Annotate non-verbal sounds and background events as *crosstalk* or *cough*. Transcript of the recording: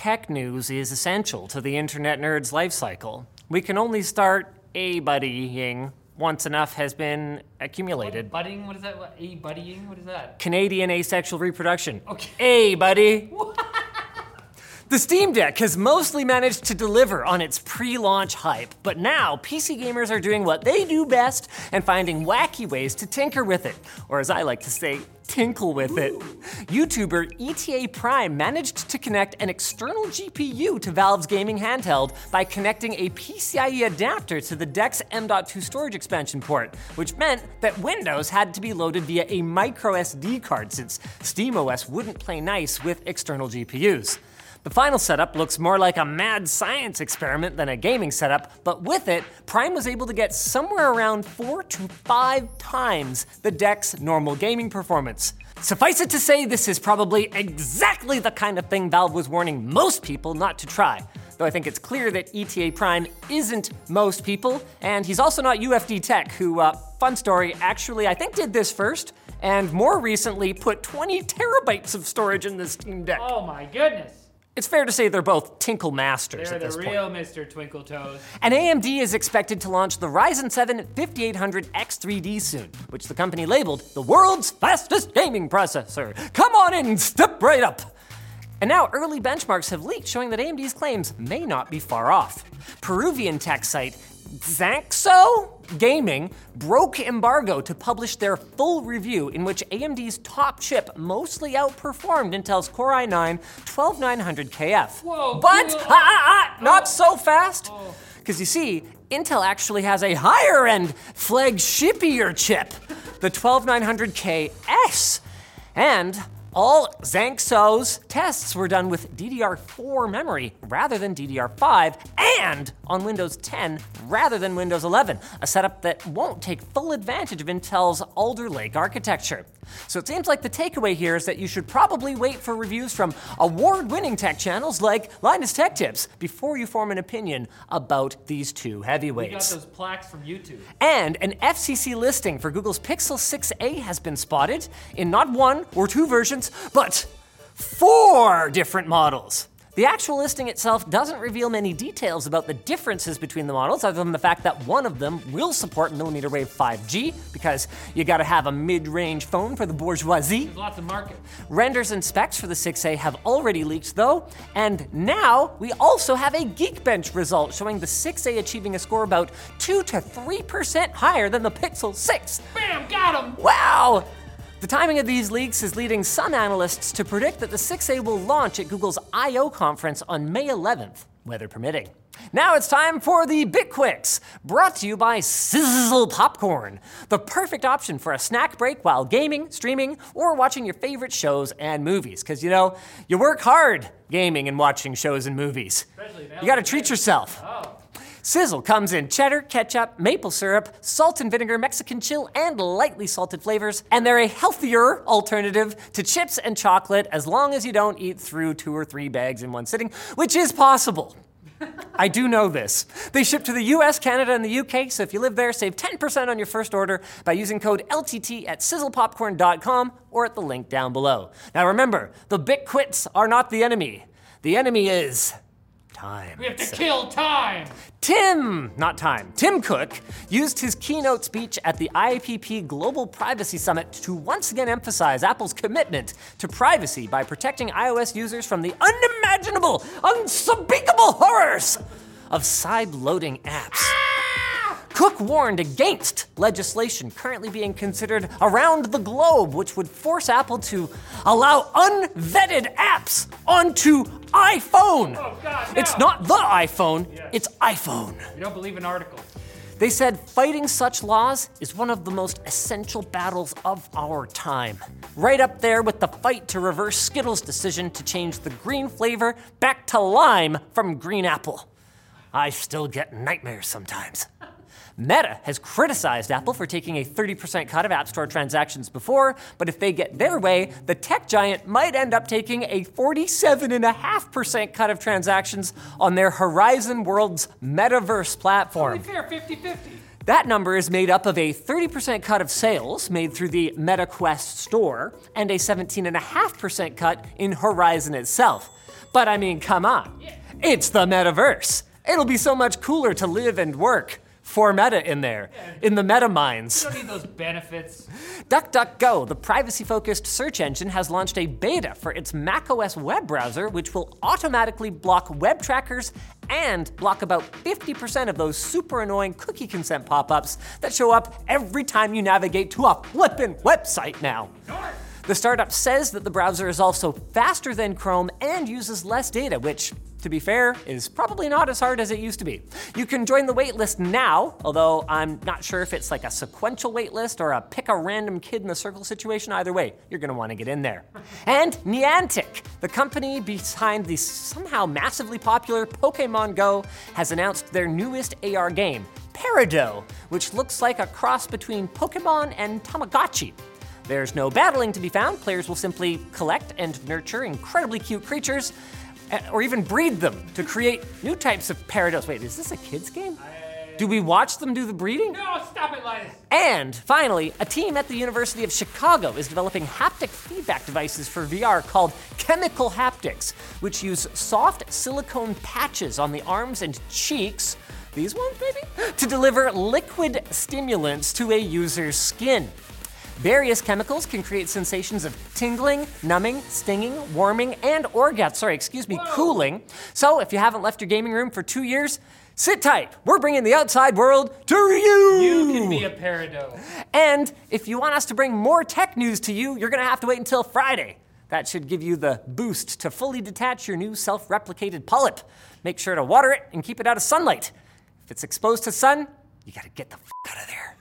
tech news is essential to the internet nerd's life cycle. We can only start a buddying once enough has been accumulated. Budding? What is that? What, a buddying? What is that? Canadian asexual reproduction. Okay. Hey, buddy. *laughs* The Steam Deck has mostly managed to deliver on its pre launch hype, but now PC gamers are doing what they do best and finding wacky ways to tinker with it, or as I like to say, tinkle with it. YouTuber ETA Prime managed to connect an external GPU to Valve's gaming handheld by connecting a PCIe adapter to the Deck's M.2 storage expansion port, which meant that Windows had to be loaded via a micro SD card since SteamOS wouldn't play nice with external GPUs. The final setup looks more like a mad science experiment than a gaming setup, but with it, Prime was able to get somewhere around four to five times the deck's normal gaming performance. Suffice it to say, this is probably exactly the kind of thing Valve was warning most people not to try. Though I think it's clear that ETA Prime isn't most people, and he's also not UFD Tech, who, uh, fun story, actually I think did this first, and more recently put 20 terabytes of storage in this Steam Deck. Oh my goodness. It's fair to say they're both tinkle masters They're at the this real. Mr. Twinkle Toes. And AMD is expected to launch the Ryzen 7 5800X3D soon, which the company labeled the world's fastest gaming processor. Come on in, step right up. And now early benchmarks have leaked showing that AMD's claims may not be far off. Peruvian tech site Xanxo Gaming broke embargo to publish their full review in which AMD's top chip mostly outperformed Intel's Core i9 12900KF. Whoa, But ah, ah, ah, not so fast. Because you see, Intel actually has a higher end flagshipier chip, the 12900KS. And all Xanxo's tests were done with DDR4 memory rather than DDR5 and on Windows 10 rather than Windows 11, a setup that won't take full advantage of Intel's Alder Lake architecture. So it seems like the takeaway here is that you should probably wait for reviews from award winning tech channels like Linus Tech Tips before you form an opinion about these two heavyweights. We got those plaques from YouTube. And an FCC listing for Google's Pixel 6a has been spotted in not one or two versions, but four different models. The actual listing itself doesn't reveal many details about the differences between the models, other than the fact that one of them will support millimeter wave 5G, because you gotta have a mid range phone for the bourgeoisie. There's lots of market. Renders and specs for the 6A have already leaked though, and now we also have a Geekbench result showing the 6A achieving a score about 2 to 3% higher than the Pixel 6. Bam! Got him! Wow! The timing of these leaks is leading some analysts to predict that the 6A will launch at Google's I/O conference on May 11th, weather permitting. Now it's time for the BitQuicks, brought to you by Sizzle Popcorn, the perfect option for a snack break while gaming, streaming, or watching your favorite shows and movies. Because you know, you work hard gaming and watching shows and movies. You gotta treat yourself. Oh. Sizzle comes in cheddar, ketchup, maple syrup, salt and vinegar, Mexican chill, and lightly salted flavors, and they're a healthier alternative to chips and chocolate as long as you don't eat through two or three bags in one sitting, which is possible. I do know this. They ship to the US, Canada, and the UK, so if you live there, save 10% on your first order by using code LTT at sizzlepopcorn.com or at the link down below. Now remember, the BitQuits are not the enemy. The enemy is time. We have to kill time! Tim, not time, Tim Cook used his keynote speech at the IAPP Global Privacy Summit to once again emphasize Apple's commitment to privacy by protecting iOS users from the unimaginable, unspeakable horrors of side loading apps. Cook warned against legislation currently being considered around the globe, which would force Apple to allow unvetted apps onto iPhone. Oh, God, It's not the iPhone, it's iPhone. You don't believe in articles. They said fighting such laws is one of the most essential battles of our time. Right up there with the fight to reverse Skittles' decision to change the green flavor back to lime from green apple. I still get nightmares sometimes. Meta has criticized Apple for taking a 30% cut of App Store transactions before, but if they get their way, the tech giant might end up taking a 47.5% cut of transactions on their Horizon Worlds metaverse To platform. be fair, 50 50. That number is made up of a 30% cut of sales made through the MetaQuest store and a 17.5% cut in Horizon itself. But I mean, come on. It's the metaverse. It'll be so much cooler to live and work. For meta in there, in the meta mines. You don't need those benefits. DuckDuckGo, the privacy focused search engine, has launched a beta for its macOS web browser, which will automatically block web trackers and block about 50% of those super annoying cookie consent pop ups that show up every time you navigate to a flippin' website now. The startup says that the browser is also faster than Chrome and uses less data, which, to be fair, is probably not as hard as it used to be. You can join the waitlist now, although I'm not sure if it's like a sequential waitlist or a pick a random kid in the circle situation. Either way, you're gonna wanna get in there. And Niantic, the company behind the somehow massively popular Pokemon Go, has announced their newest AR game, Peridot, which looks like a cross between Pokemon and Tamagotchi. There's no battling to be found. Players will simply collect and nurture incredibly cute creatures, eh, or even breed them to create new types of Peridots. Wait, is this a kid's game? Do we watch them do the breeding? No, stop it, Linus. And finally, a team at the University of Chicago is developing haptic feedback devices for VR called Chemical Haptics, which use soft silicone patches on the arms and cheeks, these ones maybe, to deliver liquid stimulants to a user's skin. Various chemicals can create sensations of tingling, numbing, stinging, warming, and orgasm. Sorry, excuse me, cooling. So if you haven't left your gaming room for two years, sit tight. We're bringing the outside world to you. You can be a peridot. And if you want us to bring more tech news to you, you're going to have to wait until Friday. That should give you the boost to fully detach your new self replicated polyp. Make sure to water it and keep it out of sunlight. If it's exposed to sun, you got to get the f out of there.